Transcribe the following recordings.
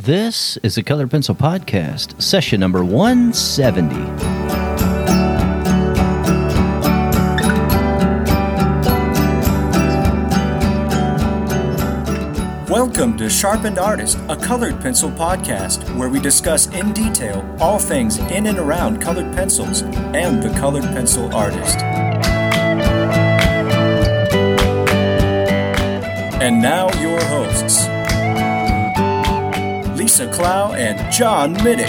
This is the Colored Pencil Podcast, session number 170. Welcome to Sharpened Artist, a colored pencil podcast where we discuss in detail all things in and around colored pencils and the colored pencil artist. Clow and John Middick.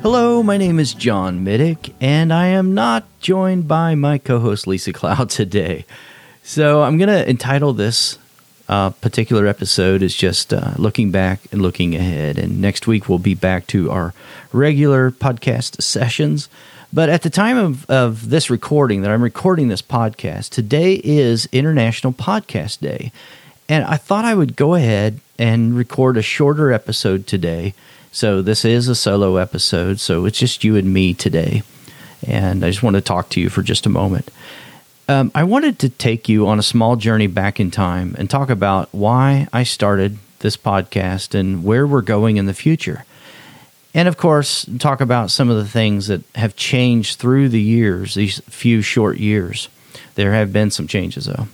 Hello, my name is John Middick, and I am not joined by my co host Lisa Clow today. So I'm going to entitle this uh, particular episode is just uh, looking back and looking ahead. And next week we'll be back to our regular podcast sessions. But at the time of, of this recording, that I'm recording this podcast, today is International Podcast Day. And I thought I would go ahead and record a shorter episode today. So this is a solo episode. So it's just you and me today. And I just want to talk to you for just a moment. Um, I wanted to take you on a small journey back in time and talk about why I started this podcast and where we're going in the future. And of course, talk about some of the things that have changed through the years, these few short years. There have been some changes, though.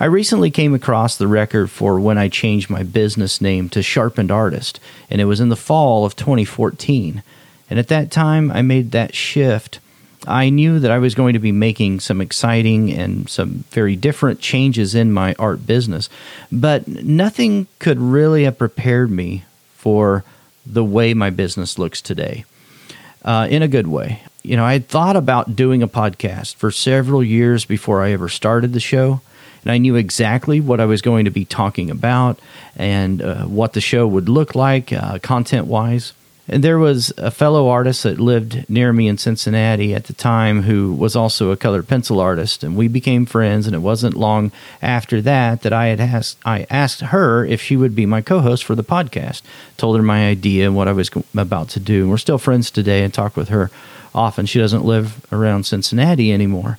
I recently came across the record for when I changed my business name to Sharpened Artist, and it was in the fall of 2014. And at that time, I made that shift. I knew that I was going to be making some exciting and some very different changes in my art business, but nothing could really have prepared me for the way my business looks today uh, in a good way. You know, I had thought about doing a podcast for several years before I ever started the show, and I knew exactly what I was going to be talking about and uh, what the show would look like uh, content wise. And there was a fellow artist that lived near me in Cincinnati at the time who was also a colored pencil artist, and we became friends. And it wasn't long after that that I had asked I asked her if she would be my co-host for the podcast. Told her my idea and what I was about to do. And we're still friends today, and talk with her often. She doesn't live around Cincinnati anymore.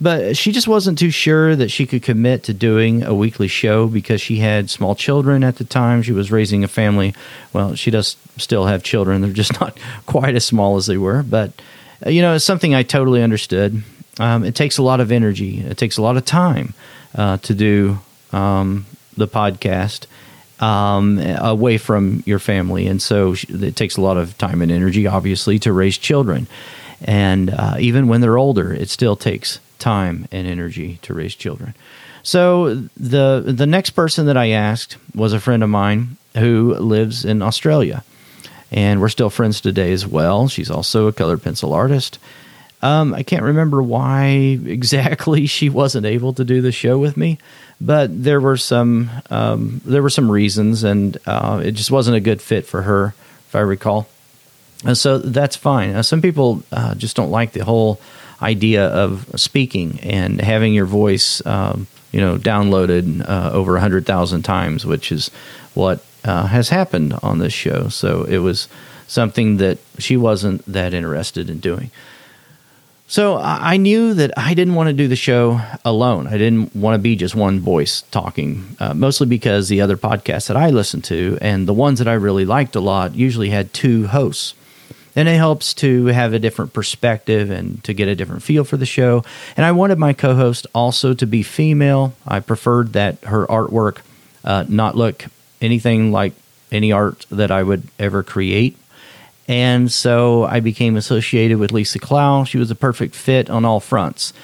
But she just wasn't too sure that she could commit to doing a weekly show because she had small children at the time. She was raising a family. Well, she does still have children. They're just not quite as small as they were. But, uh, you know, it's something I totally understood. Um, it takes a lot of energy, it takes a lot of time uh, to do um, the podcast um, away from your family. And so it takes a lot of time and energy, obviously, to raise children. And uh, even when they're older, it still takes time and energy to raise children. So the the next person that I asked was a friend of mine who lives in Australia, and we're still friends today as well. She's also a colored pencil artist. Um, I can't remember why exactly she wasn't able to do the show with me, but there were some um, there were some reasons, and uh, it just wasn't a good fit for her, if I recall. And so that's fine. Uh, some people uh, just don't like the whole idea of speaking and having your voice, um, you know, downloaded uh, over a hundred thousand times, which is what uh, has happened on this show. So it was something that she wasn't that interested in doing. So I knew that I didn't want to do the show alone. I didn't want to be just one voice talking, uh, mostly because the other podcasts that I listened to and the ones that I really liked a lot usually had two hosts and it helps to have a different perspective and to get a different feel for the show. And I wanted my co host also to be female. I preferred that her artwork uh, not look anything like any art that I would ever create. And so I became associated with Lisa Clow. She was a perfect fit on all fronts.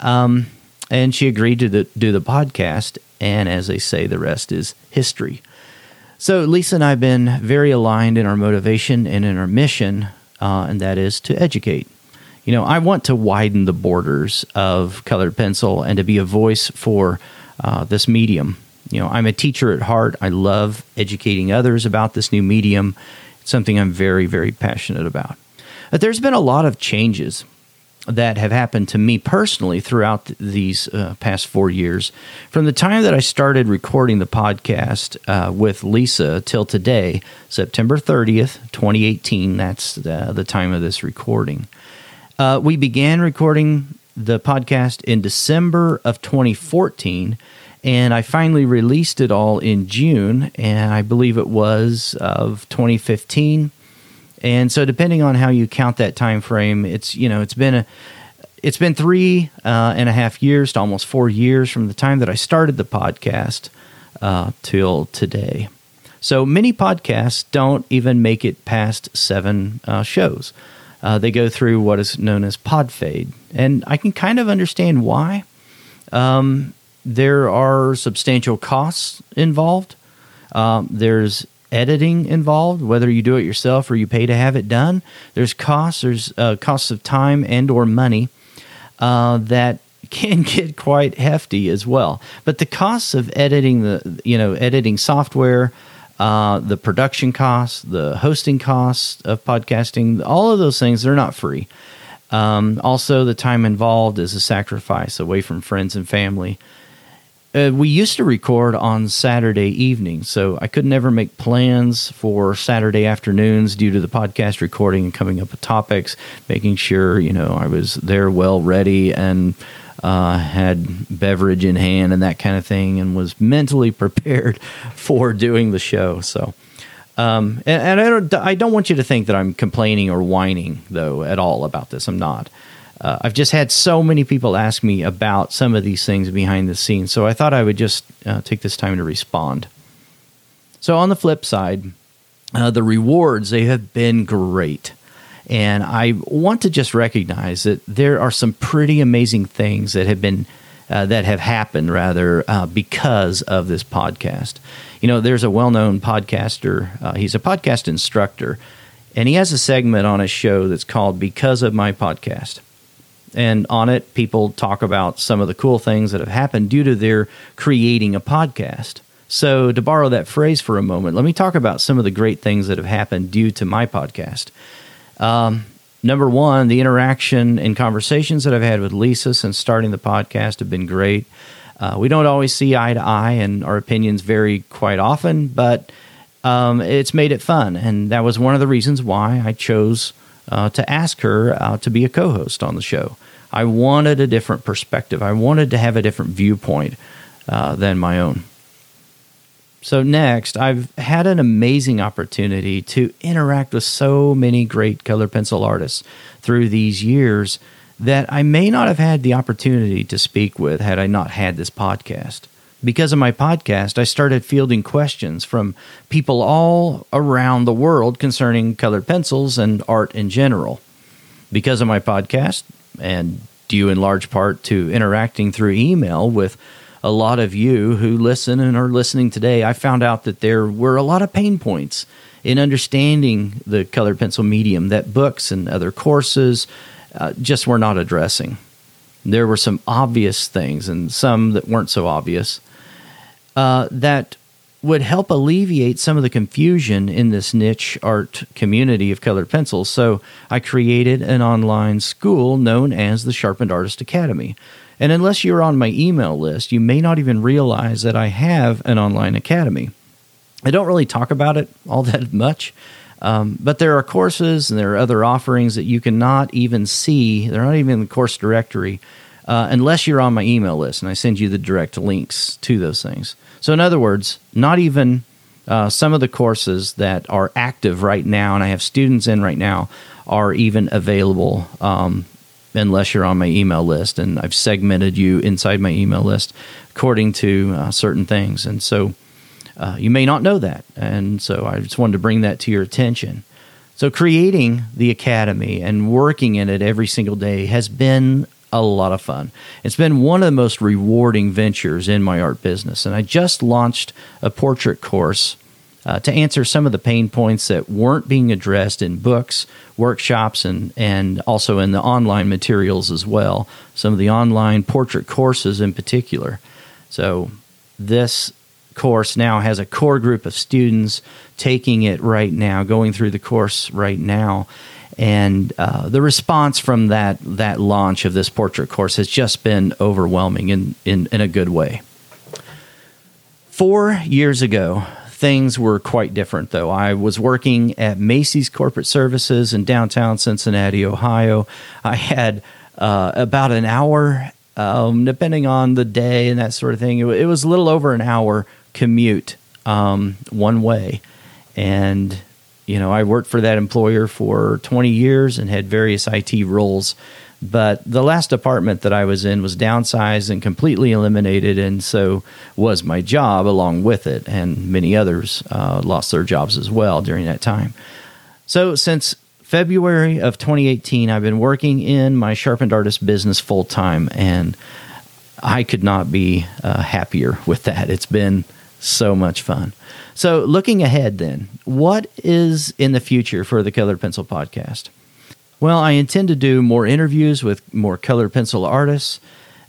Um, and she agreed to the, do the podcast. And as they say, the rest is history. So Lisa and I have been very aligned in our motivation and in our mission uh, and that is to educate. You know, I want to widen the borders of colored pencil and to be a voice for uh, this medium. You know, I'm a teacher at heart. I love educating others about this new medium. It's something I'm very, very passionate about. But there's been a lot of changes that have happened to me personally throughout these uh, past four years. From the time that I started recording the podcast uh, with Lisa till today, September 30th, 2018, that's the, the time of this recording. Uh, we began recording the podcast in December of 2014, and I finally released it all in June, and I believe it was of 2015. And so, depending on how you count that time frame, it's you know it's been a it's been three uh, and a half years to almost four years from the time that I started the podcast uh, till today. So many podcasts don't even make it past seven uh, shows uh, they go through what is known as pod fade. And I can kind of understand why. Um, there are substantial costs involved. Um, there's editing involved, whether you do it yourself or you pay to have it done. There's costs. There's uh, costs of time and or money uh, that can get quite hefty as well. But the costs of editing the you know editing software, uh, the production costs, the hosting costs of podcasting, all of those things, they're not free. Um, also, the time involved is a sacrifice away from friends and family. Uh, we used to record on Saturday evenings, so I could never make plans for Saturday afternoons due to the podcast recording and coming up with topics, making sure you know I was there well ready and uh, had beverage in hand and that kind of thing, and was mentally prepared for doing the show. So, um, and, and, I don't, I don't want you to think that I'm complaining or whining though at all about this. I'm not. Uh, I've just had so many people ask me about some of these things behind the scenes, so I thought I would just uh, take this time to respond. So, on the flip side, uh, the rewards they have been great. And I want to just recognize that there are some pretty amazing things that have been uh, that have happened rather uh, because of this podcast. You know, there's a well-known podcaster. Uh, he's a podcast instructor, and he has a segment on his show that's called "Because of My Podcast." And on it, people talk about some of the cool things that have happened due to their creating a podcast. So, to borrow that phrase for a moment, let me talk about some of the great things that have happened due to my podcast. Um, number one, the interaction and conversations that I've had with Lisa since starting the podcast have been great. Uh, we don't always see eye to eye, and our opinions vary quite often, but um, it's made it fun. And that was one of the reasons why I chose uh, to ask her uh, to be a co host on the show. I wanted a different perspective, I wanted to have a different viewpoint uh, than my own. So, next, I've had an amazing opportunity to interact with so many great color pencil artists through these years that I may not have had the opportunity to speak with had I not had this podcast. Because of my podcast, I started fielding questions from people all around the world concerning colored pencils and art in general. Because of my podcast, and due in large part to interacting through email with a lot of you who listen and are listening today, I found out that there were a lot of pain points in understanding the colored pencil medium that books and other courses uh, just were not addressing. There were some obvious things and some that weren't so obvious uh, that would help alleviate some of the confusion in this niche art community of colored pencils. So I created an online school known as the Sharpened Artist Academy. And unless you're on my email list, you may not even realize that I have an online academy. I don't really talk about it all that much, um, but there are courses and there are other offerings that you cannot even see. They're not even in the course directory uh, unless you're on my email list and I send you the direct links to those things. So, in other words, not even uh, some of the courses that are active right now and I have students in right now are even available um, unless you're on my email list. And I've segmented you inside my email list according to uh, certain things. And so uh, you may not know that. And so I just wanted to bring that to your attention. So creating the academy and working in it every single day has been a lot of fun. It's been one of the most rewarding ventures in my art business. And I just launched a portrait course uh, to answer some of the pain points that weren't being addressed in books, workshops, and, and also in the online materials as well. Some of the online portrait courses in particular. So, this course now has a core group of students taking it right now, going through the course right now. And uh, the response from that, that launch of this portrait course has just been overwhelming in, in, in a good way. Four years ago, things were quite different, though. I was working at Macy's Corporate Services in downtown Cincinnati, Ohio. I had uh, about an hour, um, depending on the day and that sort of thing. It, was a little over an hour commute um, one way. And, you know, I worked for that employer for 20 years and had various IT roles. But the last department that I was in was downsized and completely eliminated, and so was my job along with it. And many others uh, lost their jobs as well during that time. So, since February of 2018, I've been working in my sharpened artist business full time, and I could not be uh, happier with that. It's been so much fun. So, looking ahead, then, what is in the future for the Colored Pencil podcast? Well, I intend to do more interviews with more colored pencil artists.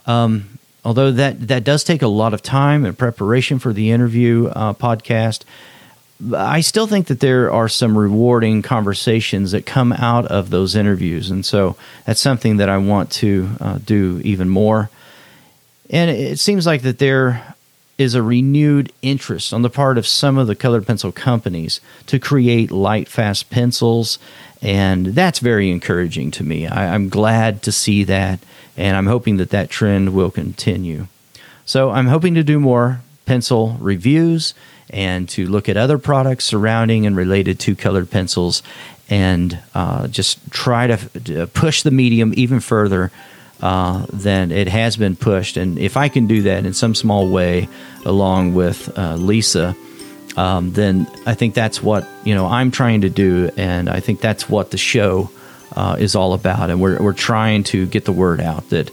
Um, although that, that does take a lot of time and preparation for the interview uh, podcast, I still think that there are some rewarding conversations that come out of those interviews. And so that's something that I want to uh, do even more. And it seems like that there is a renewed interest on the part of some of the colored pencil companies to create light, fast pencils and that's very encouraging to me. I, am glad to see that, and I'm hoping that that trend will continue. So I'm hoping to do more pencil reviews and to look at other products surrounding and related to colored pencils and uh, just try to, to, push the medium even further uh, than it has been pushed. And if I can do that in some small way, along with uh, Lisa, um, then I think that's what you know I'm trying to do, and I think that's what the show uh, is all about. And we're we're trying to get the word out that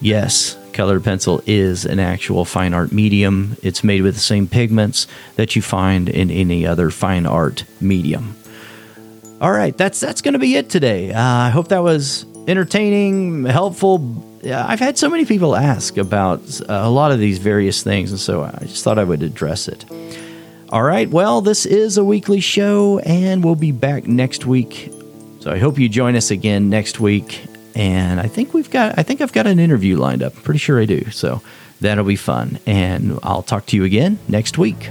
yes, colored pencil is an actual fine art medium. It's made with the same pigments that you find in any other fine art medium. All right, that's that's going to be it today. Uh, I hope that was entertaining, helpful. I've had so many people ask about uh, a lot of these various things, and so I just thought I would address it. All right, well, this is a weekly show, and we'll be back next week. So I hope you join us again next week. And I think we've got, I think I've got an interview lined up. I'm pretty sure I do. So that'll be fun. And I'll talk to you again next week.